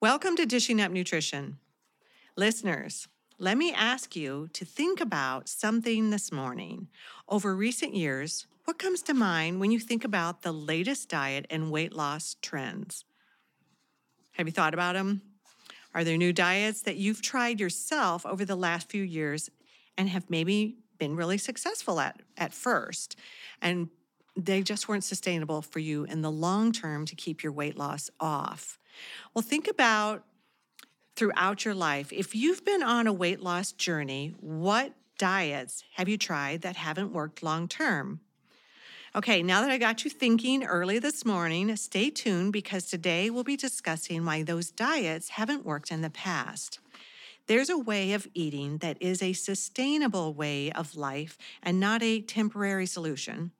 Welcome to Dishing Up Nutrition. Listeners, let me ask you to think about something this morning. Over recent years, what comes to mind when you think about the latest diet and weight loss trends? Have you thought about them? Are there new diets that you've tried yourself over the last few years and have maybe been really successful at at first and they just weren't sustainable for you in the long term to keep your weight loss off? Well, think about throughout your life. If you've been on a weight loss journey, what diets have you tried that haven't worked long term? Okay, now that I got you thinking early this morning, stay tuned because today we'll be discussing why those diets haven't worked in the past. There's a way of eating that is a sustainable way of life and not a temporary solution.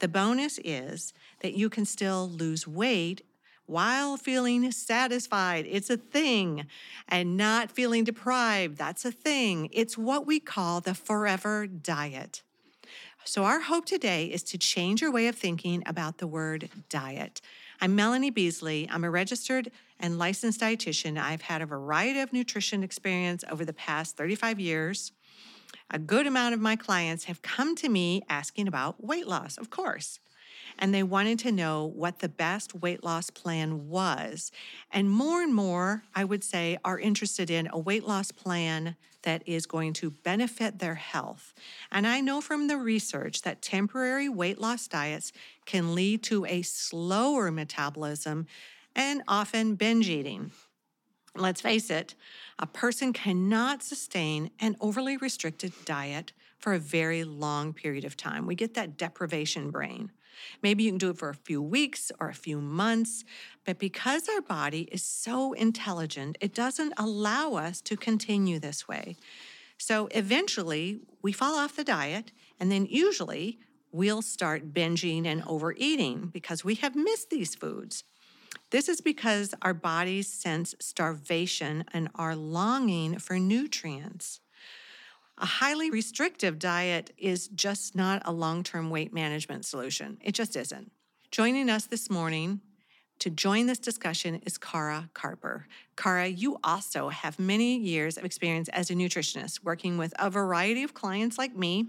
The bonus is that you can still lose weight while feeling satisfied. It's a thing. And not feeling deprived. That's a thing. It's what we call the forever diet. So, our hope today is to change your way of thinking about the word diet. I'm Melanie Beasley. I'm a registered and licensed dietitian. I've had a variety of nutrition experience over the past 35 years. A good amount of my clients have come to me asking about weight loss, of course and they wanted to know what the best weight loss plan was. And more and more, I would say, are interested in a weight loss plan that is going to benefit their health. And I know from the research that temporary weight loss diets can lead to a slower metabolism and often binge eating. Let's face it, a person cannot sustain an overly restricted diet for a very long period of time. We get that deprivation brain. Maybe you can do it for a few weeks or a few months, but because our body is so intelligent, it doesn't allow us to continue this way. So eventually, we fall off the diet, and then usually we'll start binging and overeating because we have missed these foods. This is because our bodies sense starvation and are longing for nutrients. A highly restrictive diet is just not a long term weight management solution. It just isn't. Joining us this morning to join this discussion is Cara Carper. Cara, you also have many years of experience as a nutritionist, working with a variety of clients like me.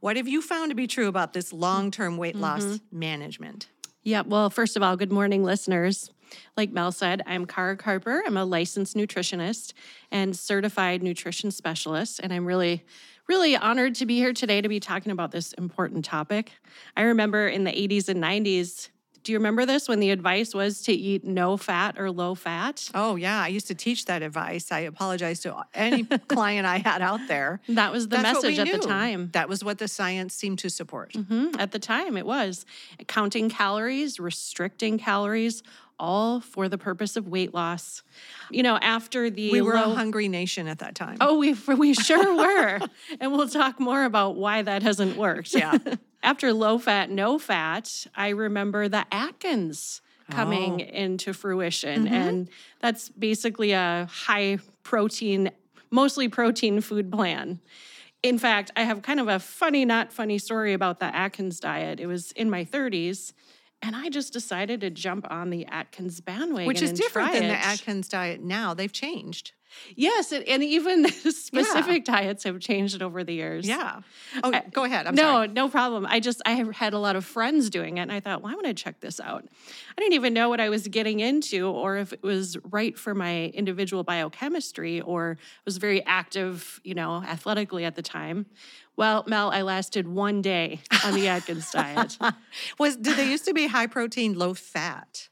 What have you found to be true about this long term weight loss mm-hmm. management? Yeah, well, first of all, good morning, listeners. Like Mel said, I'm Cara Carper. I'm a licensed nutritionist and certified nutrition specialist. And I'm really, really honored to be here today to be talking about this important topic. I remember in the 80s and 90s, do you remember this when the advice was to eat no fat or low fat? Oh, yeah. I used to teach that advice. I apologize to any client I had out there. That was the That's message at the time. That was what the science seemed to support. Mm-hmm. At the time, it was counting calories, restricting calories, all for the purpose of weight loss. You know, after the we were low, a hungry nation at that time. Oh, we we sure were, and we'll talk more about why that hasn't worked. Yeah. after low fat, no fat, I remember the Atkins coming oh. into fruition, mm-hmm. and that's basically a high protein, mostly protein food plan. In fact, I have kind of a funny, not funny story about the Atkins diet. It was in my 30s and I just decided to jump on the Atkins bandwagon. Which is different than it. the Atkins diet now. They've changed. Yes, and even specific yeah. diets have changed over the years. Yeah. Oh, I, go ahead. I'm no, sorry. no problem. I just I had a lot of friends doing it, and I thought, well, I want to check this out. I didn't even know what I was getting into, or if it was right for my individual biochemistry, or was very active, you know, athletically at the time. Well, Mel, I lasted one day on the Atkins diet. Was did they used to be high protein, low fat?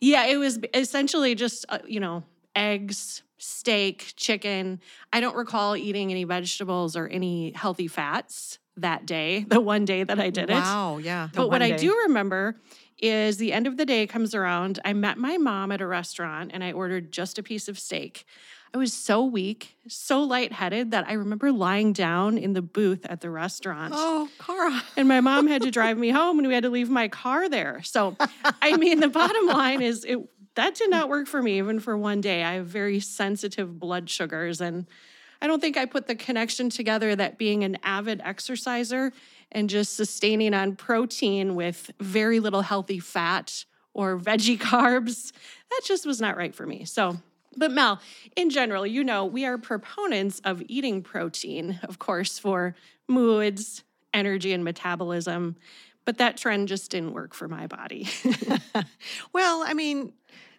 Yeah, it was essentially just uh, you know eggs, steak, chicken. I don't recall eating any vegetables or any healthy fats that day. The one day that I did wow, it. Wow, yeah. But what day. I do remember is the end of the day comes around. I met my mom at a restaurant and I ordered just a piece of steak. I was so weak, so lightheaded that I remember lying down in the booth at the restaurant. Oh, Cara. And my mom had to drive me home and we had to leave my car there. So, I mean, the bottom line is it that did mm. not work for me even for one day. I have very sensitive blood sugars and I don't think I put the connection together that being an avid exerciser and just sustaining on protein with very little healthy fat or veggie carbs. That just was not right for me. So, but Mel, in general, you know, we are proponents of eating protein, of course, for moods, energy, and metabolism. But that trend just didn't work for my body. well, I mean,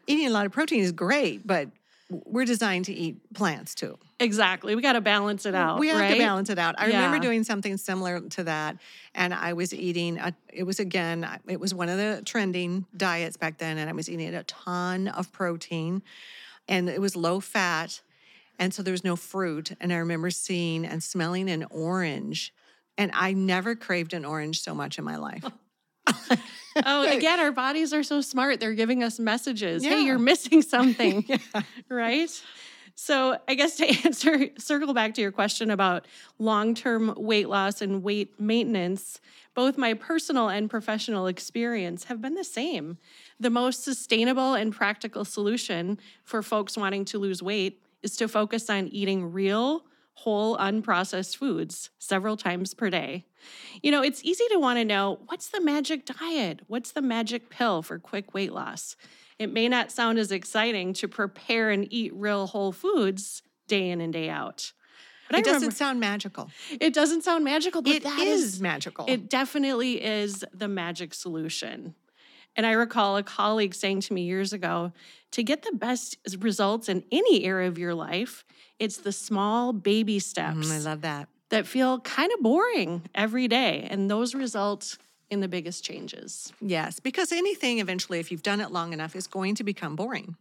eating a lot of protein is great, but we're designed to eat plants too. Exactly. We got to balance it out. We have right? to balance it out. I Yeah. remember doing something similar to that, and I was eating. A, it was again. It was one of the trending diets back then, and I was eating a ton of protein, and it was low fat, and so there was no fruit. And I remember seeing and smelling an orange, and I never craved an orange so much in my life. Oh, again, our bodies are so smart. They're giving us messages. Hey, you're missing something. Right? So, I guess to answer, circle back to your question about long term weight loss and weight maintenance, both my personal and professional experience have been the same. The most sustainable and practical solution for folks wanting to lose weight is to focus on eating real, whole, unprocessed foods several times per day. You know, it's easy to want to know what's the magic diet? What's the magic pill for quick weight loss? It may not sound as exciting to prepare and eat real whole foods day in and day out. But it doesn't sound magical. it doesn't sound magical, but It that is magical. It definitely is the magic solution. And I recall a colleague saying to me years ago to get the best results in any area of your life, it's the small baby steps Mm, I love that. that feel kind of boring every day. And those result in the biggest changes. Yes, because anything eventually, if you've done it long enough, is going to become boring.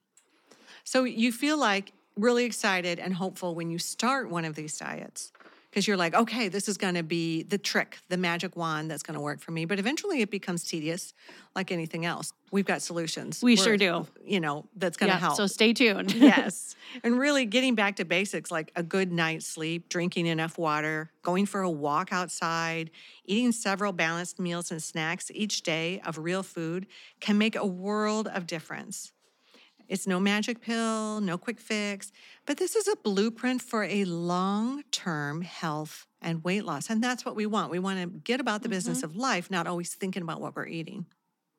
So you feel like really excited and hopeful when you start one of these diets because you're like, okay, this is going to be the trick, the magic wand that's going to work for me. But eventually it becomes tedious like anything else. We've got solutions. We sure do. You know, that's going to Yeah, help. so stay tuned. yes. And really getting back to basics like a good night's sleep, drinking enough water, going for a walk outside, eating several balanced meals and snacks each day of real food can make a world of difference. It's no magic pill, no quick fix, but this is a blueprint for a long term health and weight loss. And that's what we want. We want to get about the business mm-hmm. of life, not always thinking about what we're eating,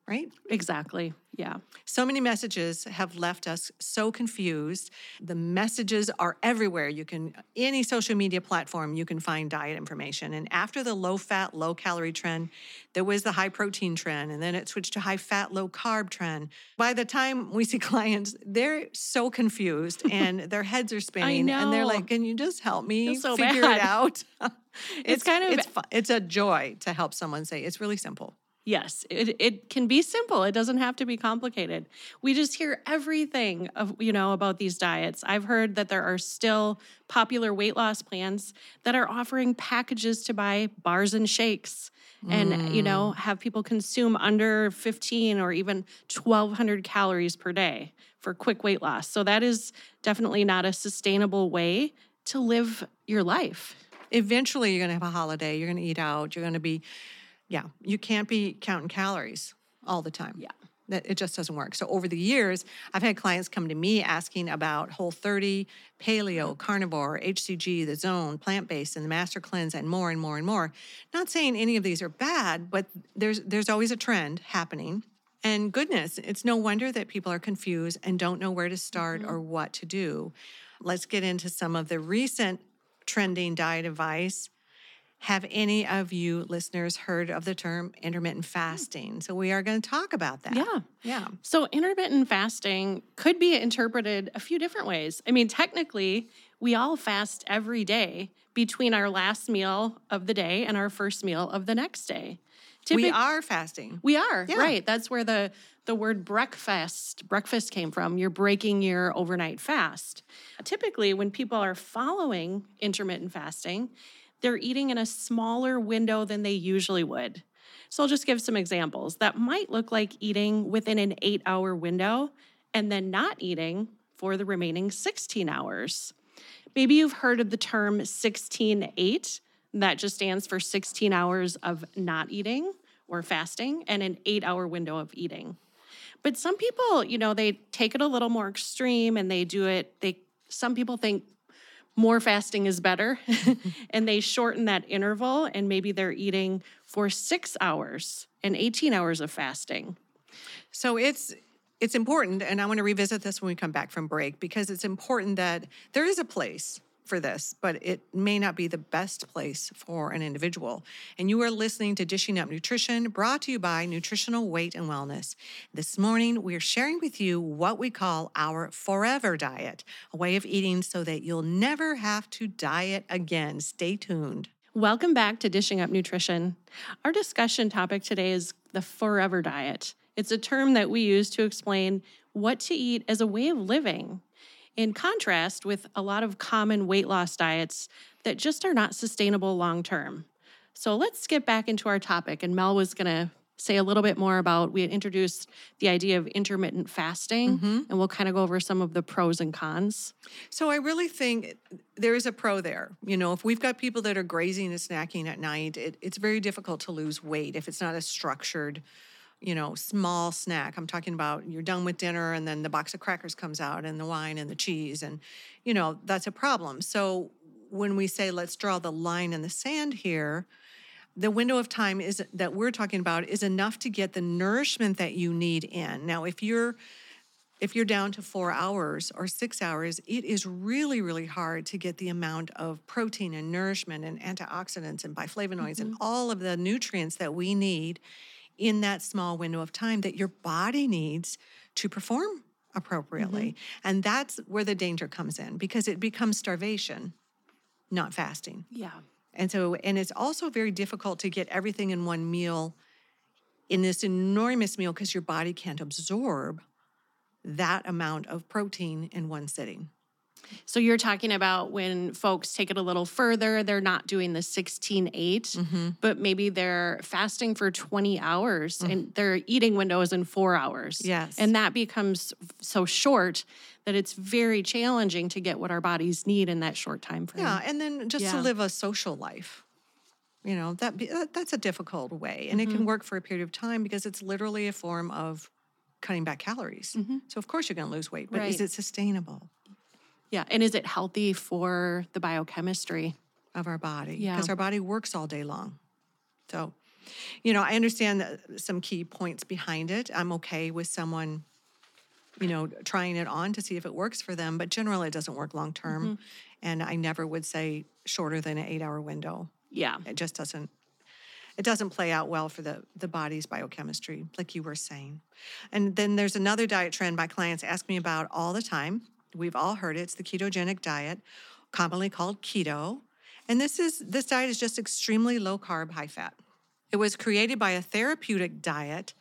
right? exactly. Yeah. So many messages have left us so confused. The messages are everywhere. You can, any social media platform, you can find diet information. And after the low fat, low calorie trend, there was the high protein trend, and then it switched to high fat, low carb trend. By the time we see clients, they're so confused and their heads are spinning. And they're like, Can you just help me so figure bad. it out? It's kind of- it's, it's a joy to help someone say it's really simple. Yes, it, it can be simple. It doesn't have to be complicated. We just hear everything of you know about these diets. I've heard that there are still popular weight loss plans that are offering packages to buy bars and shakes and you know mm. have people consume under 15 or even 1200 calories per day for quick weight loss. So that is definitely not a sustainable way to live your life. eventually you're going to have a holiday you're going to eat out you're going to be yeah you can't be counting calories all the time. Yeah. that it just doesn't work. So over the years i've had clients come to me asking about whole 30 paleo mm-hmm. carnivore hcg the zone plant-based and the master cleanse and more and more and more. Not saying any of these are bad but there's there's always a trend happening. And goodness it's no wonder that people are confused and don't know where to start mm-hmm. or what to do. Let's get into some of the recent trending diet advice. Have any of you listeners heard of the term intermittent hmm. fasting? So we are going to talk about that. Yeah. Yeah. So, intermittent fasting could be interpreted a few different ways. I mean, technically, we all fast every day between our last meal of the day and our first meal of the next day. We are fasting. We are Yeah. right. That's where the the word breakfast breakfast came from. You're breaking your overnight fast. Typically, when people are following intermittent fasting, they're eating in a smaller window than they usually would. So I'll just give some examples. That might look like eating within an eight hour window and then not eating for the remaining 16 hours. Maybe you've heard of the term 16 8. That just stands for 16 hours of not eating or fasting and an eight hour window of eating. But some people, you know, they take it a little more extreme and they do it, they some people think more fasting is better and they shorten that interval and maybe they're eating for six hours and 18 hours of fasting. So it's it's important, and I want to revisit this when we come back from break because it's important that there is a place for this, but it may not be the best place for an individual. And you are listening to Dishing Up Nutrition, brought to you by Nutritional Weight and Wellness. This morning, we are sharing with you what we call our forever diet, a way of eating so that you'll never have to diet again. Stay tuned. Welcome back to Dishing Up Nutrition. Our discussion topic today is the forever diet. It's a term that we use to explain what to eat as a way of living, in contrast with a lot of common weight loss diets that just are not sustainable long term. So let's get back into our topic. And Mel was going to say a little bit more about we had introduced the idea of intermittent fasting Mm-hmm. and we'll kind of go over some of the pros and cons. So I really think there is a pro there. You know, if we've got people that are grazing and snacking at night, it, it's very difficult to lose weight if it's not a structured, you know, small snack. I'm talking about you're done with dinner and then the box of crackers comes out and the wine and the cheese and you know, that's a problem. So when we say let's draw the line in the sand here, the window of time is that we're talking about is enough to get the nourishment that you need in. Now, if you're if you're down to four hours or six hours, it is really, really hard to get the amount of protein and nourishment and antioxidants and bioflavonoids and mm-hmm. all of the nutrients that we need in that small window of time that your body needs to perform appropriately. Mm-hmm. And that's where the danger comes in because it becomes starvation, not fasting. Yeah. And so, and it's also very difficult to get everything in one meal in this enormous meal because your body can't absorb that amount of protein in one sitting. So you're talking about when folks take it a little further, they're not doing the 16 8, Mm-hmm. but maybe they're fasting for 20 hours mm. and their eating window is in four hours. Yes. And that becomes so short that it's very challenging to get what our bodies need in that short time frame. Yeah, and then just to live a social life. You know, that, be, that that's a difficult way and it can mm-hmm. work for a period of time because it's literally a form of cutting back calories. Mm-hmm. So of course you're going to lose weight, but is it sustainable Yeah. And is it healthy for the biochemistry? of our body? Yeah. Because our body works all day long. So, you know, I understand some key points behind it. I'm okay with someone, you know, trying it on to see if it works for them, but generally it doesn't work long term. Mm-hmm. And I never would say shorter than an eight hour window. Yeah. It just doesn't. It doesn't play out well for the, the body's biochemistry, like you were saying. And then there's another diet trend my clients ask me about all the time. We've all heard it. It's the ketogenic diet, commonly called keto. And this is this diet is just extremely low carb, high fat. It was created by a therapeutic diet.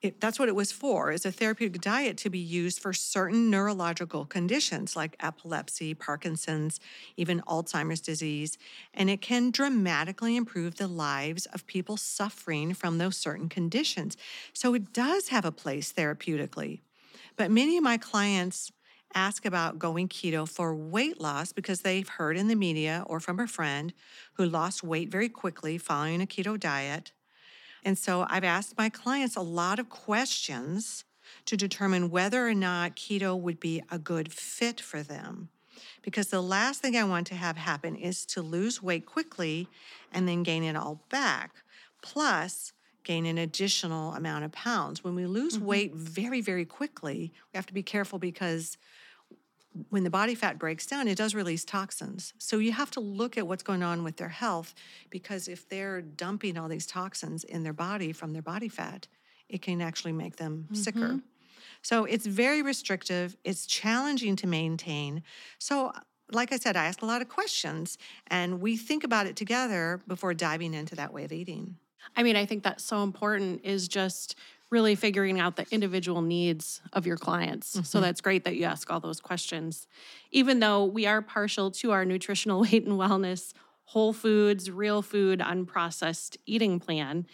It, that's what it was for, is a therapeutic diet to be used for certain neurological conditions like epilepsy, Parkinson's, even Alzheimer's disease. And it can dramatically improve the lives of people suffering from those certain conditions. So it does have a place therapeutically. But many of my clients ask about going keto for weight loss because they've heard in the media or from a friend who lost weight very quickly following a keto diet. And so I've asked my clients a lot of questions to determine whether or not keto would be a good fit for them. Because the last thing I want to have happen is to lose weight quickly and then gain it all back, plus gain an additional amount of pounds. When we lose mm-hmm. weight very, very quickly, we have to be careful because when the body fat breaks down, it does release toxins. So you have to look at what's going on with their health because if they're dumping all these toxins in their body from their body fat, it can actually make them mm-hmm. sicker. So it's very restrictive, it's challenging to maintain. So, like I said, I ask a lot of questions and we think about it together before diving into that way of eating. I mean, I think that's so important is just really figuring out the individual needs of your clients. So mm-hmm. that's great that you ask all those questions. Even though we are partial to our nutritional weight and wellness, whole foods, real food, unprocessed eating plan,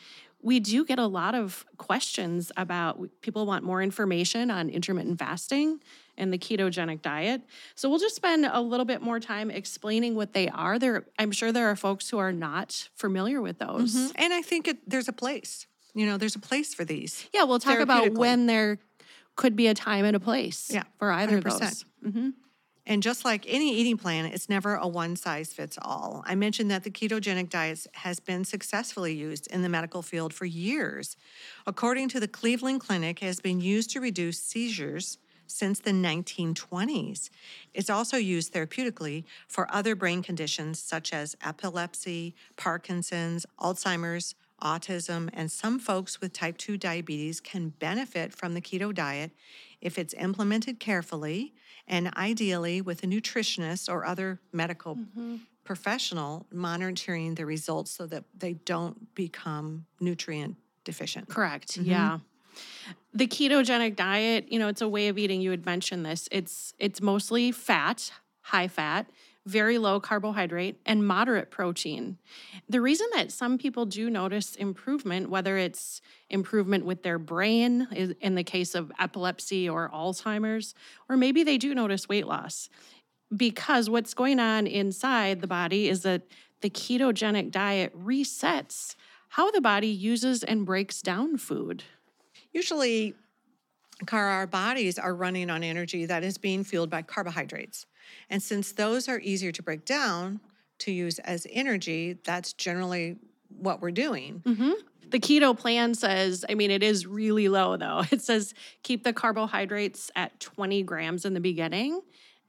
we do get a lot of questions about people want more information on intermittent fasting and the ketogenic diet. So we'll just spend a little bit more time explaining what they are. There I'm sure there are folks who are not familiar with those. Mm-hmm. And I think it, there's a place. You know, there's a place for these. Yeah, we'll talk about when there could be a time and a place Yeah, for either 100%. those. hmm And just like any eating plan, it's never a one size fits all. I mentioned that the ketogenic diet has been successfully used in the medical field for years. According to the Cleveland Clinic, it has been used to reduce seizures since the 1920s. It's also used therapeutically for other brain conditions such as epilepsy, Parkinson's, Alzheimer's, autism, and some folks with type 2 diabetes can benefit from the keto diet if it's implemented carefully and ideally with a nutritionist or other medical mm-hmm. professional monitoring the results so that they don't become nutrient deficient. Correct. Mm-hmm. Yeah. The ketogenic diet, you know, it's a way of eating. You had mentioned this. It's it's mostly fat, high fat, very low carbohydrate, and moderate protein. The reason that some people do notice improvement, whether it's improvement with their brain in the case of epilepsy or Alzheimer's, or maybe they do notice weight loss, because what's going on inside the body is that the ketogenic diet resets how the body uses and breaks down food. Usually, our bodies are running on energy that is being fueled by carbohydrates. And since those are easier to break down to use as energy, that's generally what we're doing. Mm-hmm. The keto plan says, I mean, it is really low though. It says keep the carbohydrates at 20 grams in the beginning,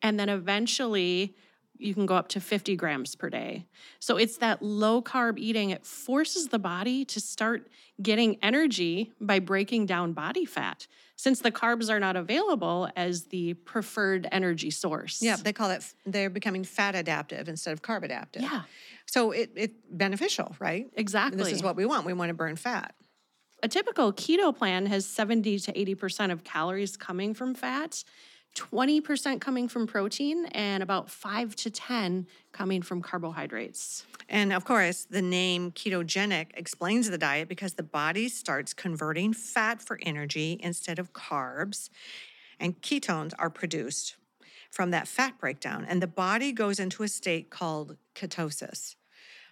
and then eventually you can go up to 50 grams per day. So it's that low carb eating. It forces the body to start getting energy by breaking down body fat since the carbs are not available as the preferred energy source. Yeah, they call it, they're becoming fat adaptive instead of carb adaptive. Yeah. So it, it beneficial, right? Exactly. This is what we want. We want to burn fat. A typical keto plan has 70 to 80% of calories coming from fat 20% coming from protein and about 5 to 10 coming from carbohydrates. And of course, the name ketogenic explains the diet because the body starts converting fat for energy instead of carbs, and ketones are produced from that fat breakdown, and the body goes into a state called ketosis.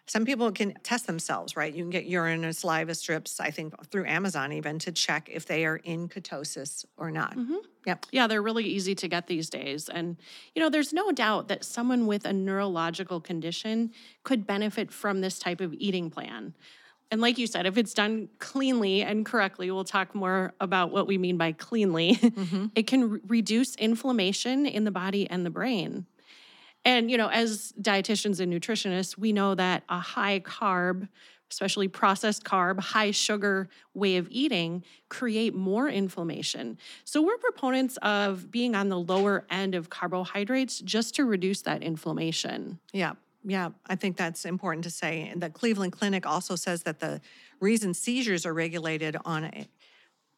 Some people can test themselves, right? You can get urine or saliva strips, I think, through Amazon even to check if they are in ketosis or not. Mm-hmm. Yep. Yeah, they're really easy to get these days. And, you know, there's no doubt that someone with a neurological condition could benefit from this type of eating plan. And like you said, if it's done cleanly and correctly, we'll talk more about what we mean by cleanly. Mm-hmm. it can re- reduce inflammation in the body and the brain. And, you know, as dietitians and nutritionists, we know that a high carb, especially processed carb, high sugar way of eating create more inflammation. So we're proponents of being on the lower end of carbohydrates just to reduce that inflammation. Yeah. Yeah, I think that's important to say. And the Cleveland Clinic also says that the reason seizures are regulated on a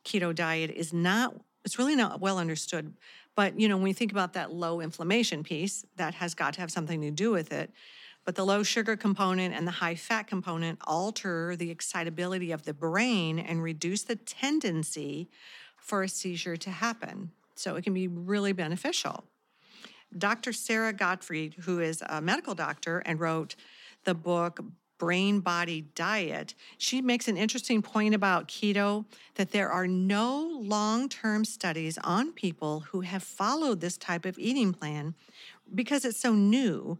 keto diet is not it's really not well understood but, you know, when we think about that low inflammation piece, that has got to have something to do with it. But the low sugar component and the high fat component alter the excitability of the brain and reduce the tendency for a seizure to happen. So it can be really beneficial. Dr. Sara Gottfried, who is a medical doctor and wrote the book brain body diet, she makes an interesting point about keto that there are no long term studies on people who have followed this type of eating plan because it's so new.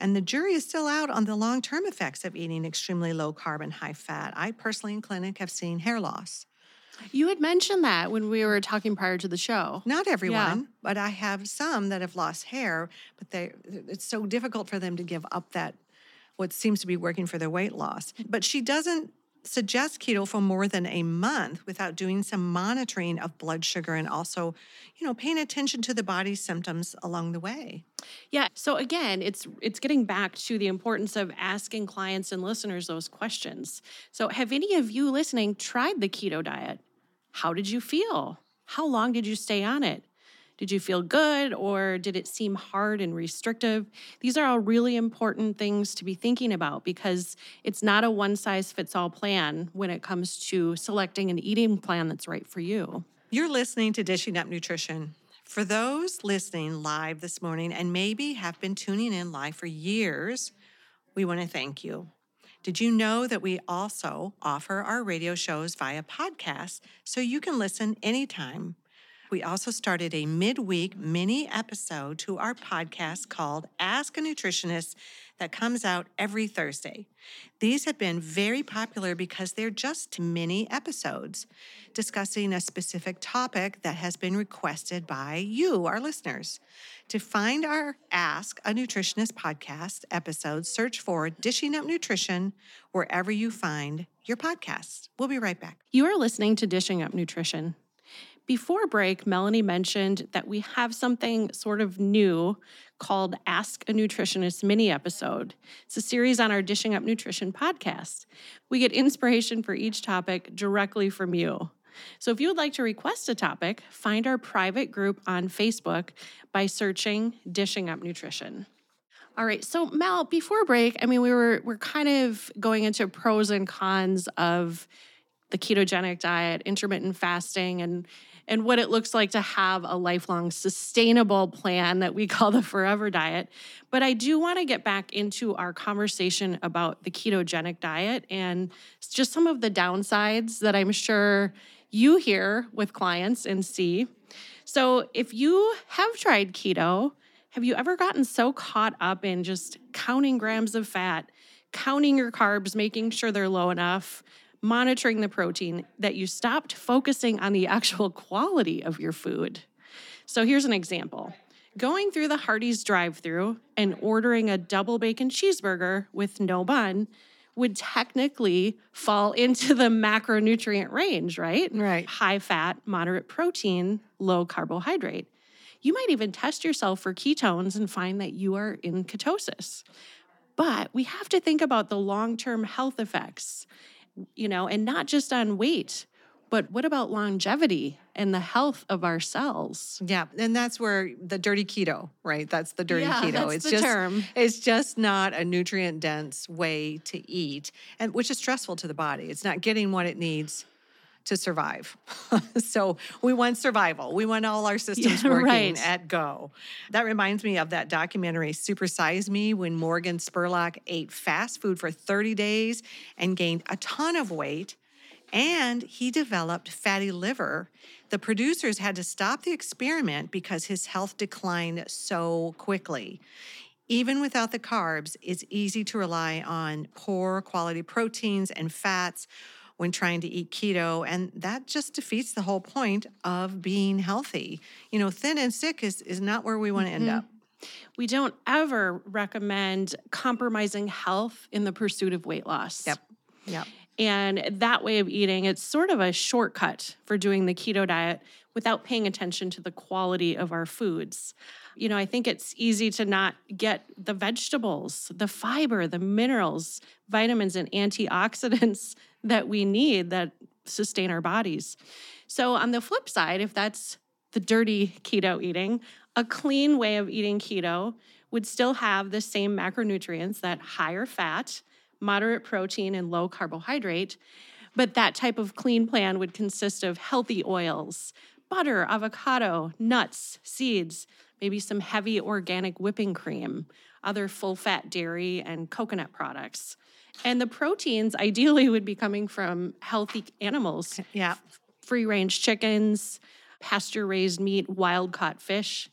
And the jury is still out on the long term effects of eating extremely low carb and high fat. I personally in clinic have seen hair loss. You had mentioned that when we were talking prior to the show. Not everyone, yeah. but I have some that have lost hair, but they it's so difficult for them to give up that what seems to be working for their weight loss. But she doesn't suggest keto for more than a month without doing some monitoring of blood sugar and also, you know, paying attention to the body's symptoms along the way. Yeah, so again, it's it's getting back to the importance of asking clients and listeners those questions. So, have any of you listening tried the keto diet? How did you feel? How long did you stay on it? Did you feel good or did it seem hard and restrictive? These are all really important things to be thinking about because it's not a one size fits all plan when it comes to selecting an eating plan that's right for you. You're listening to Dishing Up Nutrition. For those listening live this morning and maybe have been tuning in live for years, we want to thank you. Did you know that we also offer our radio shows via podcast so you can listen anytime? We also started a midweek mini episode to our podcast called Ask a Nutritionist that comes out every Thursday. These have been very popular because they're just mini episodes discussing a specific topic that has been requested by you, our listeners. To find our Ask a Nutritionist podcast episodes, search for Dishing Up Nutrition wherever you find your podcasts. We'll be right back. You are listening to Dishing Up Nutrition. Before break, Melanie mentioned that we have something sort of new called Ask a Nutritionist mini episode. It's a series on our Dishing Up Nutrition podcast. We get inspiration for each topic directly from you. So if you would like to request a topic, find our private group on Facebook by searching Dishing Up Nutrition. All right. So Mel, before break, I mean, we were we're kind of going into pros and cons of the ketogenic diet, intermittent fasting, and and what it looks like to have a lifelong sustainable plan that we call the forever diet. But I do want to get back into our conversation about the ketogenic diet and just some of the downsides that I'm sure you hear with clients and see. So, if you have tried keto, have you ever gotten so caught up in just counting grams of fat, counting your carbs, making sure they're low enough, monitoring the protein that you stopped focusing on the actual quality of your food? So, here's an example going through the Hardee's drive through and ordering a double bacon cheeseburger with no bun would technically fall into the macronutrient range, right? Right. High fat, moderate protein, low carbohydrate. You might even test yourself for ketones and find that you are in ketosis. But we have to think about the long term health effects, you know, and not just on weight, but what about longevity and the health of our cells? Yeah, and that's where the dirty keto, right? That's the dirty Yeah, keto. it's just term. it's just not a nutrient dense way to eat, and which is stressful to the body. It's not getting what it needs to survive. so we want survival. We want all our systems Yeah, working right. at go. That reminds me of that documentary Super Size Me when Morgan Spurlock ate fast food for 30 days and gained a ton of weight and he developed fatty liver. The producers had to stop the experiment because his health declined so quickly. Even without the carbs, it's easy to rely on poor quality proteins and fats when trying to eat keto, and that just defeats the whole point of being healthy. You know, thin and sick is, is not where we want to end mm-hmm. up. We don't ever recommend compromising health in the pursuit of weight loss. Yep. Yep. And that way of eating, it's sort of a shortcut for doing the keto diet without paying attention to the quality of our foods. You know, I think it's easy to not get the vegetables, the fiber, the minerals, vitamins, and antioxidants that we need that sustain our bodies. So, on the flip side, if that's the dirty keto eating, a clean way of eating keto would still have the same macronutrients that higher fat, moderate protein, and low carbohydrate. But that type of clean plan would consist of healthy oils, butter, avocado, nuts, seeds, maybe some heavy organic whipping cream, other full fat dairy, and coconut products. And the proteins ideally would be coming from healthy animals, Yeah. free range chickens, pasture raised meat, wild caught fish.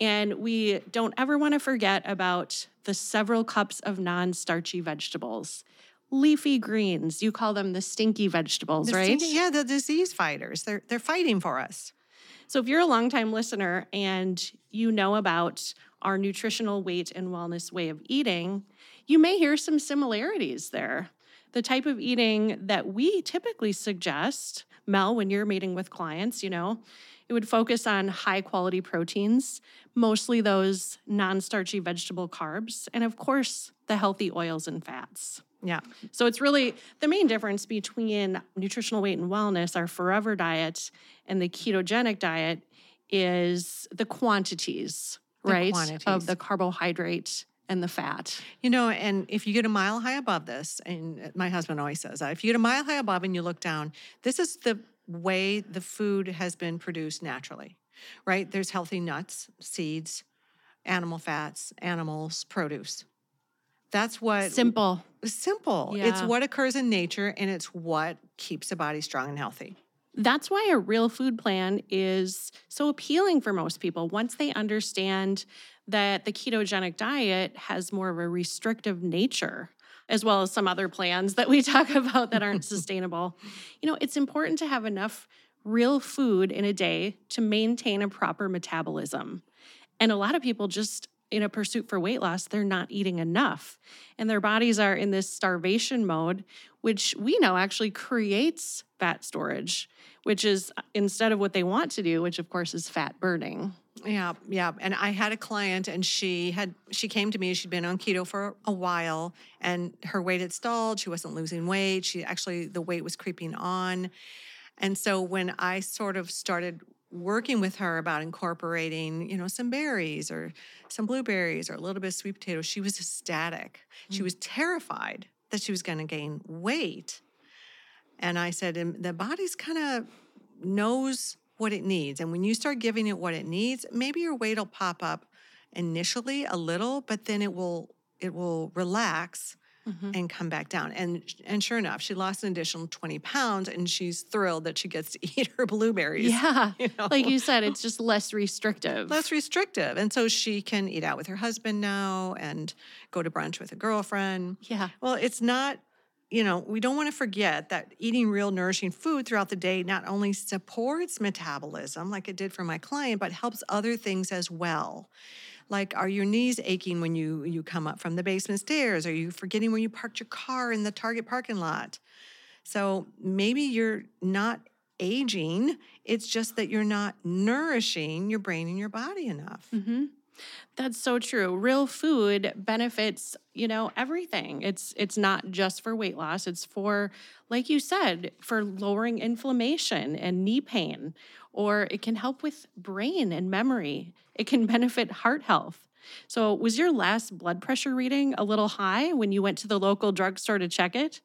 And we don't ever want to forget about the several cups of non starchy vegetables. Leafy greens, you call them the stinky vegetables, The right? stinky- yeah, the disease fighters. They're they're fighting for us. So, if you're a longtime listener and you know about our nutritional weight and wellness way of eating, you may hear some similarities there. The type of eating that we typically suggest, Mel, when you're meeting with clients, you know, it would focus on high quality proteins, mostly those non starchy vegetable carbs, and of course, the healthy oils and fats. Yeah. So it's really the main difference between nutritional weight and wellness, our forever diet, and the ketogenic diet is the quantities, The right? quantities. Of the carbohydrate and the fat. You know, and if you get a mile high above this, and uh, my husband always says that, if you get a mile high above and you look down, this is the way the food has been produced naturally, right? There's healthy nuts, seeds, animal fats, animals, produce. That's what Simple. simple. It's what occurs in nature and it's what keeps the body strong and healthy. That's why a real food plan is so appealing for most people once they understand that the ketogenic diet has more of a restrictive nature as well as some other plans that we talk about that aren't sustainable. You know, it's important to have enough real food in a day to maintain a proper metabolism. And a lot of people just in a pursuit for weight loss, they're not eating enough. And their bodies are in this starvation mode, which we know actually creates fat storage, which is instead of what they want to do, which of course is fat burning. Yeah, yeah. And I had a client and she had she came to me, she'd been on keto for a while and her weight had stalled, she wasn't losing weight. She actually the weight was creeping on. And so when I sort of started working with her about incorporating, you know, some berries or some blueberries or a little bit of sweet potato, she was ecstatic. Mm. She was terrified that she was going to gain weight. And I said, the body's kind of knows what it needs. And when you start giving it what it needs, maybe your weight will pop up initially a little, but then it will it will relax mm-hmm. and come back down. And and sure enough, she lost an additional 20 pounds and she's thrilled that she gets to eat her blueberries. Yeah. You know? Like you said, it's just less restrictive. Less restrictive. And so she can eat out with her husband now and go to brunch with a girlfriend. Yeah. Well, it's not you know, we don't want to forget that eating real nourishing food throughout the day not only supports metabolism, like it did for my client, but helps other things as well. Like, are your knees aching when you you come up from the basement stairs? Are you forgetting where you parked your car in the Target parking lot? So maybe you're not aging. It's just that you're not nourishing your brain and your body enough. Mm-hmm. That's so true. Real food benefits, you know, everything. It's it's not just for weight loss. It's for like you said, for lowering inflammation and knee pain or it can help with brain and memory. It can benefit heart health. So, was your last blood pressure reading a little high when you went to the local drugstore to check it?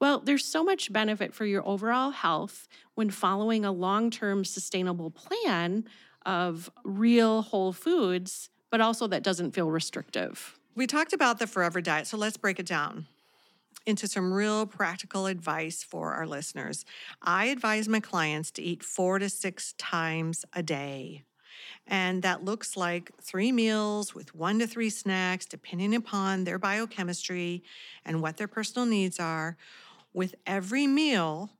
Well, there's so much benefit for your overall health when following a long term sustainable plan of real whole foods, but also that doesn't feel restrictive. We talked about the forever diet, so let's break it down into some real practical advice for our listeners. I advise my clients to eat four to six times a day. And that looks like three meals with one to three snacks, depending upon their biochemistry and what their personal needs are. With every meal,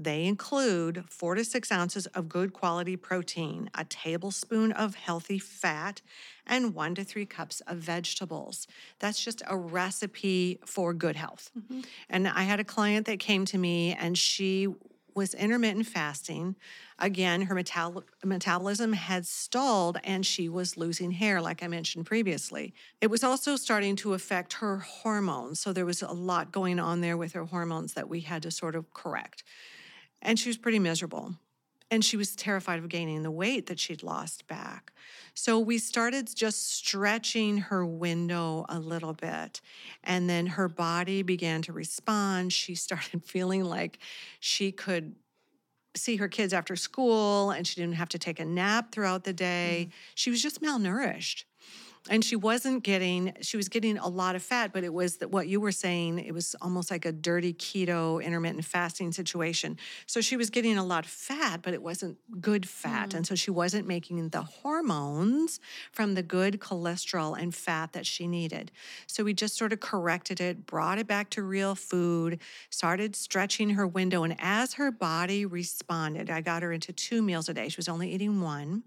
they include four to six ounces of good quality protein, a tablespoon of healthy fat, and one to three cups of vegetables. That's just a recipe for good health. Mm-hmm. And I had a client that came to me and she was intermittent fasting. Again, her metal- metabolism had stalled and she was losing hair, like I mentioned previously. It was also starting to affect her hormones. So there was a lot going on there with her hormones that we had to sort of correct. And she was pretty miserable. And she was terrified of gaining the weight that she'd lost back. So we started just stretching her window a little bit. And then her body began to respond. She started feeling like she could see her kids after school and she didn't have to take a nap throughout the day. Mm. She was just malnourished and she wasn't getting she was getting a lot of fat but it was that what you were saying it was almost like a dirty keto intermittent fasting situation. So she was getting a lot of fat but it wasn't good fat. Mm. and so she wasn't making the hormones from the good cholesterol and fat that she needed. So we just sort of corrected it brought it back to real food started stretching her window. And as her body responded i got her into two meals a day. She was only eating one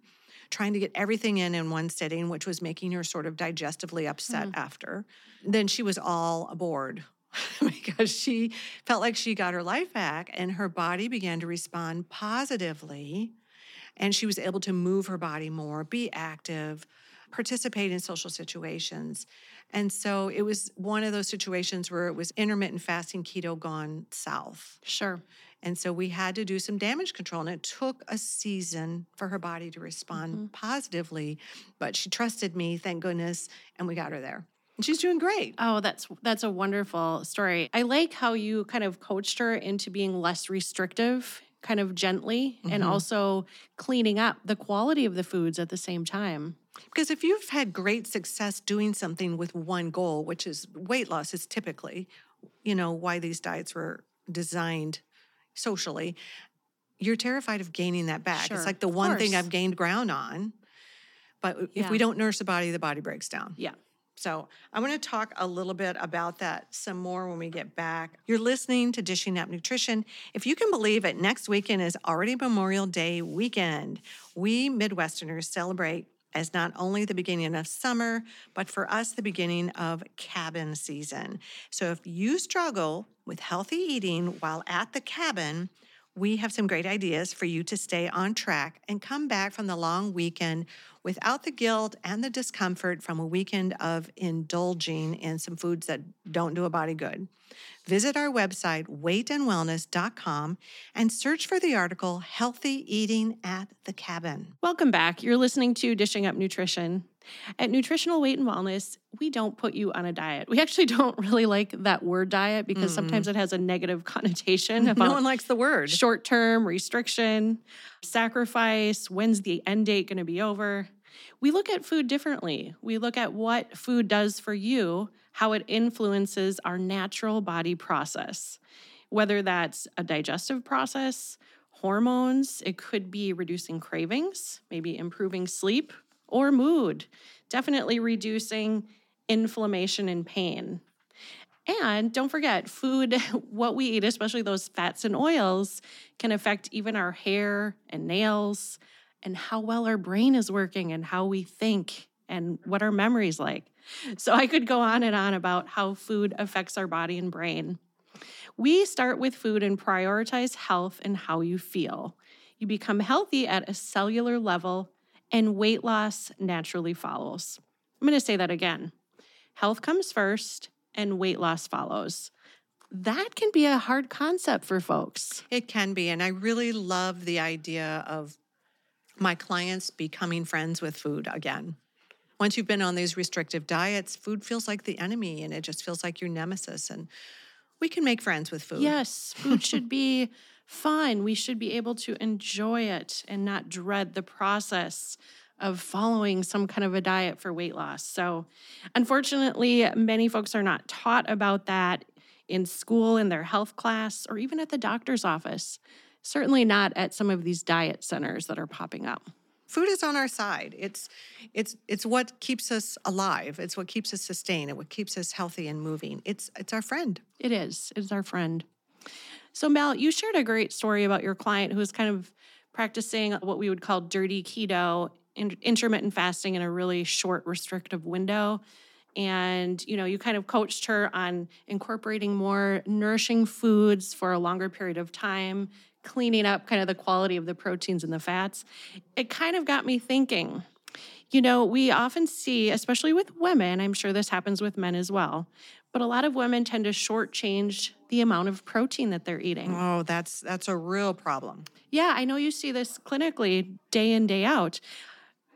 trying to get everything in in one sitting, which was making her sort of digestively upset mm. after. Then she was all aboard because she felt like she got her life back and her body began to respond positively. And she was able to move her body more, be active, participate in social situations. And so it was one of those situations where it was intermittent fasting keto gone south. Sure. And so we had to do some damage control. And it took a season for her body to respond mm-hmm. positively. But she trusted me, thank goodness, and we got her there. And she's doing great. Oh, that's that's a wonderful story. I like how you kind of coached her into being less restrictive, kind of gently, mm-hmm. and also cleaning up the quality of the foods at the same time. Because if you've had great success doing something with one goal, which is weight loss, is typically, you know, why these diets were designed socially you're terrified of gaining that back. Sure, it's like the one thing. I've gained ground on. But if we don't nurse the body, the body breaks down. Yeah. So I want to talk a little bit about that some more when we get back. You're listening to Dishing Up Nutrition. If you can believe it, next weekend is already Memorial Day weekend. We Midwesterners celebrate as not only the beginning of summer, but for us, the beginning of cabin season. So if you struggle with healthy eating while at the cabin, we have some great ideas for you to stay on track and come back from the long weekend without the guilt and the discomfort from a weekend of indulging in some foods that don't do a body good. Visit our website, weightandwellness.com, and search for the article Healthy Eating at the Cabin. Welcome back. You're listening to Dishing Up Nutrition. At Nutritional Weight and Wellness, we don't put you on a diet. We actually don't really like that word diet because sometimes mm. it has a negative connotation about No one likes the word. short term restriction, sacrifice, when's the end date going to be over. We look at food differently. We look at what food does for you, how it influences our natural body process, whether that's a digestive process, hormones, it could be reducing cravings, maybe improving sleep or mood, definitely reducing inflammation and pain. And don't forget, food, what we eat, especially those fats and oils, can affect even our hair and nails and how well our brain is working and how we think and what our memory's like. So I could go on and on about how food affects our body and brain. We start with food and prioritize health and how you feel. You become healthy at a cellular level, and weight loss naturally follows. I'm going to say that again. Health comes first, and weight loss follows. That can be a hard concept for folks. It can be. And I really love the idea of my clients becoming friends with food again. Once you've been on these restrictive diets, food feels like the enemy and it just feels like your nemesis. And we can make friends with food. Yes, food should be fun. We should be able to enjoy it and not dread the process of following some kind of a diet for weight loss. So, unfortunately, many folks are not taught about that in school, in their health class, or even at the doctor's office. Certainly not at some of these diet centers that are popping up. Food is on our side. It's it's it's what keeps us alive. It's what keeps us sustained. It what keeps us healthy and moving. It's it's our friend. It is. It's our friend. So, Mel, you shared a great story about your client who was kind of practicing what we would call dirty keto, in- intermittent fasting in a really short, restrictive window. And, you know, you kind of coached her on incorporating more nourishing foods for a longer period of time, cleaning up kind of the quality of the proteins and the fats. It kind of got me thinking. You know, we often see, especially with women, I'm sure this happens with men as well, but a lot of women tend to shortchange the amount of protein that they're eating. Oh, that's that's a real problem. Yeah, I know you see this clinically day in, day out.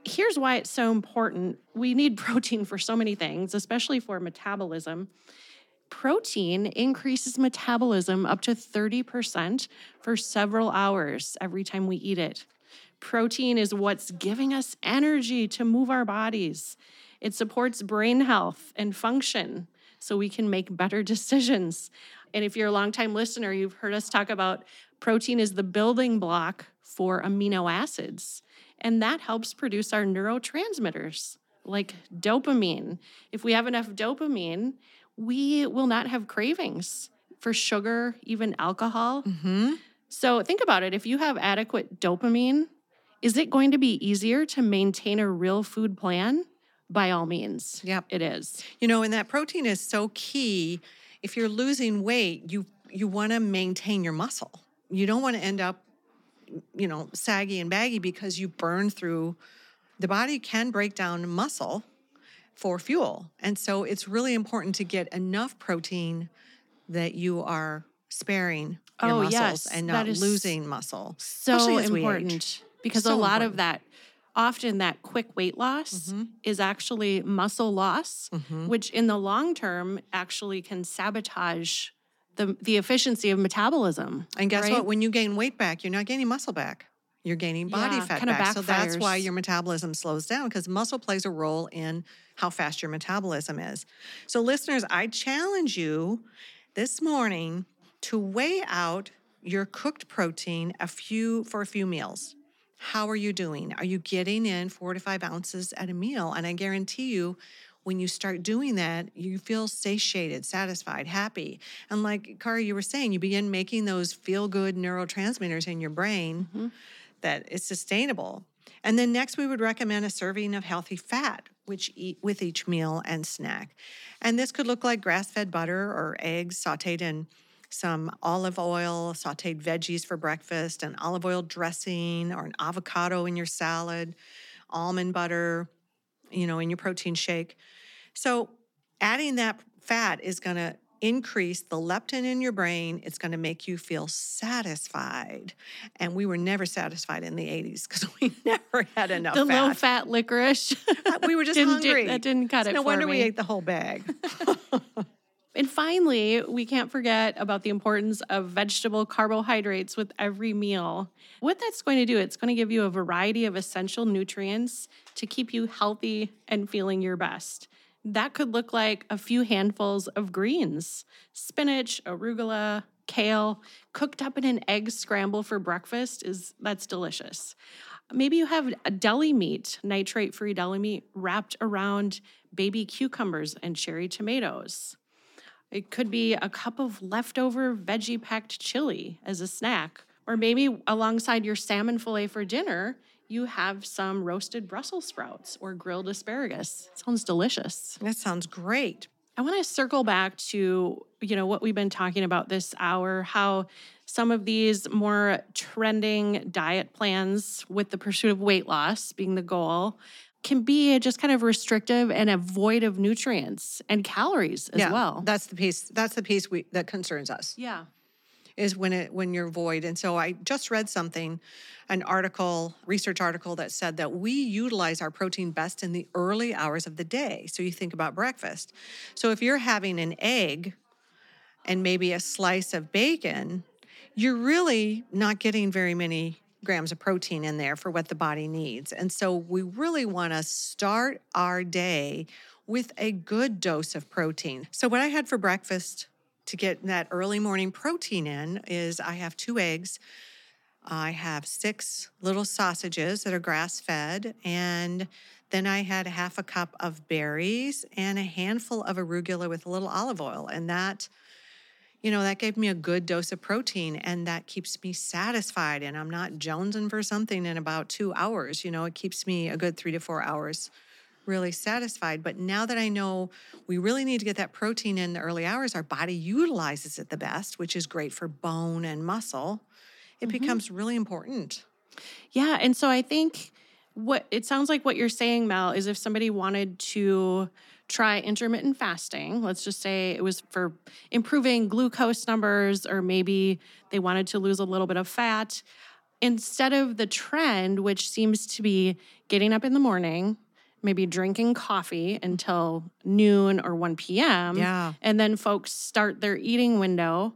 Here's why it's so important. We need protein for so many things, especially for metabolism. Protein increases metabolism up to 30% for several hours every time we eat it. Protein is what's giving us energy to move our bodies. It supports brain health and function so we can make better decisions. And if you're a longtime listener, you've heard us talk about protein is the building block for amino acids, and that helps produce our neurotransmitters like dopamine. If we have enough dopamine, we will not have cravings for sugar, even alcohol. Mm-hmm. So think about it. If you have adequate dopamine, is it going to be easier to maintain a real food plan? By all means. Yep. It is. You know, and that protein is so key. If you're losing weight, you you want to maintain your muscle. You don't want to end up, you know, saggy and baggy because you burn through. The body can break down muscle for fuel, and so it's really important to get enough protein that you are sparing your Oh, muscles yes, and not losing muscle. So especially as we age. important because So a lot important. of that, often that quick weight loss Mhm. is actually muscle loss, Mhm. which in the long term actually can sabotage the, the efficiency of metabolism. And guess right? what? When you gain weight back, you're not gaining muscle back. You're gaining body Yeah, fat back. So that's why your metabolism slows down because muscle plays a role in how fast your metabolism is. So, listeners, I challenge you this morning to weigh out your cooked protein a few for a few meals. How are you doing? Are you getting in four to five ounces at a meal? And I guarantee you, when you start doing that, you feel satiated, satisfied, happy. And like Cara, you were saying, you begin making those feel good neurotransmitters in your brain Mm-hmm. that is sustainable. And then next, we would recommend a serving of healthy fat, which eat with each meal and snack. And this could look like grass-fed butter or eggs sautéed in some olive oil, sautéed veggies for breakfast, an olive oil dressing, or an avocado in your salad, almond butter, you know, in your protein shake. So adding that fat is going to increase the leptin in your brain. It's going to make you feel satisfied. And we were never satisfied in the 80s because we never had enough the fat. low fat licorice. Uh, we were just Didn't do- hungry. that didn't cut So it No wonder we ate the whole bag. And finally, we can't forget about the importance of vegetable carbohydrates with every meal. What that's going to do, it's going to give you a variety of essential nutrients to keep you healthy and feeling your best. That could look like a few handfuls of greens, spinach, arugula, kale, cooked up in an egg scramble for breakfast is that's delicious. Maybe you have a deli meat, nitrate-free deli meat wrapped around baby cucumbers and cherry tomatoes. It could be a cup of leftover veggie packed chili as a snack. Or maybe alongside your salmon fillet for dinner, you have some roasted Brussels sprouts or grilled asparagus. Sounds delicious. that sounds great. I want to circle back to, you know, what we've been talking about this hour, how some of these more trending diet plans with the pursuit of weight loss being the goal can be just kind of restrictive and a void of nutrients and calories as yeah, well. That's the piece. That's the piece we, that concerns us. yeah. is when it when you're void. And so I just read something, an article, research article that said that we utilize our protein best in the early hours of the day. So you think about breakfast. So if you're having an egg and maybe a slice of bacon, you're really not getting very many grams of protein in there for what the body needs. And so we really want to start our day with a good dose of protein. So what I had for breakfast to get that early morning protein in is I have two eggs. I have six little sausages that are grass fed. And then I had half a cup of berries and a handful of arugula with a little olive oil. And that, you know, that gave me a good dose of protein and that keeps me satisfied. And I'm not jonesing for something in about two hours. You know, it keeps me a good three to four hours really satisfied. But now that I know we really need to get that protein in the early hours, our body utilizes it the best, which is great for bone and muscle. It mm-hmm. becomes really important. Yeah. And so I think what it sounds like what you're saying, Mel, is if somebody wanted to try intermittent fasting, let's just say it was for improving glucose numbers, or maybe they wanted to lose a little bit of fat, instead of the trend, which seems to be getting up in the morning, maybe drinking coffee until noon or 1 p.m. Yeah. And then folks start their eating window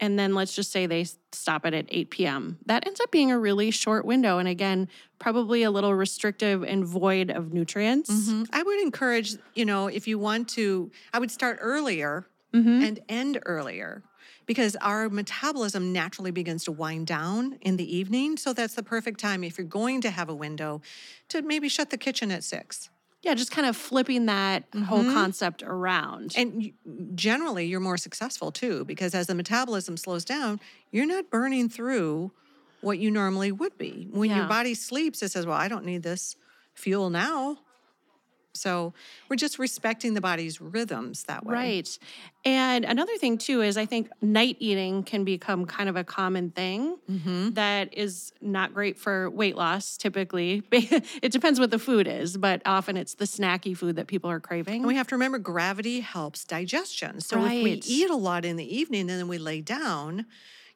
and then let's just say they stop it at 8 p.m. That ends up being a really short window. And again, probably a little restrictive and void of nutrients. Mhm. I would encourage, you know, if you want to, I would start earlier Mhm. and end earlier because our metabolism naturally begins to wind down in the evening. So that's the perfect time if you're going to have a window to maybe shut the kitchen at six. Yeah, just kind of flipping that whole mm-hmm. concept around. And generally, you're more successful too, because as the metabolism slows down, you're not burning through what you normally would be. When Yeah. your body sleeps, it says, Well, I don't need this fuel now. So we're just respecting the body's rhythms that way. Right. And another thing, too, is I think night eating can become kind of a common thing Mm-hmm. that is not great for weight loss typically. it depends what the food is, but often it's the snacky food that people are craving. And we have to remember gravity helps digestion. So if we eat a lot in the evening and then we lay down,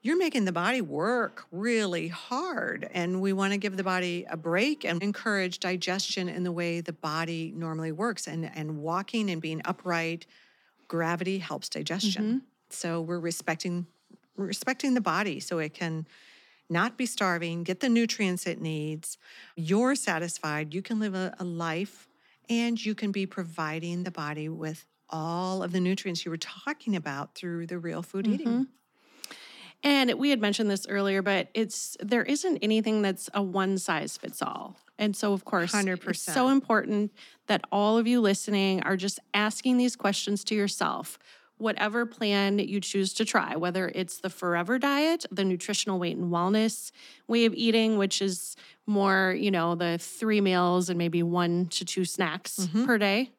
you're making the body work really hard. And we want to give the body a break and encourage digestion in the way the body normally works. And, and walking and being upright, gravity helps digestion. Mm-hmm. So we're respecting respecting the body so it can not be starving, get the nutrients it needs. You're satisfied. You can live a, a life and you can be providing the body with all of the nutrients you were talking about through the real food eating. Mm-hmm. And we had mentioned this earlier, but it's there isn't anything that's a one size fits all. And so, of course, 100%. it's so important that all of you listening are just asking these questions to yourself. Whatever plan you choose to try, whether it's the forever diet, the nutritional weight and wellness way of eating, which is more, you know, the three meals and maybe one to two snacks mm-hmm. per day,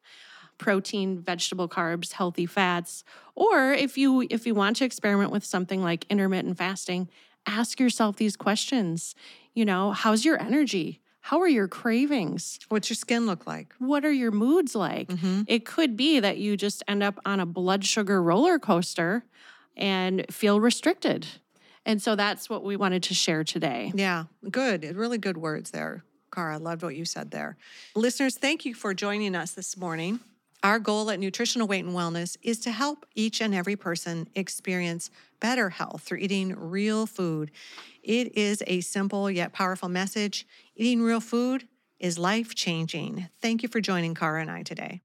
protein, vegetable carbs, healthy fats, or if you if you want to experiment with something like intermittent fasting, ask yourself these questions. You know, how's your energy? How are your cravings? What's your skin look like? What are your moods like? Mm-hmm. It could be that you just end up on a blood sugar roller coaster and feel restricted. And so that's what we wanted to share today. Yeah, good. Really good words there, Cara. Loved what you said there. Listeners, thank you for joining us this morning. Our goal at Nutritional Weight and Wellness is to help each and every person experience better health through eating real food. It is a simple yet powerful message. Eating real food is life changing. Thank you for joining Cara and I today.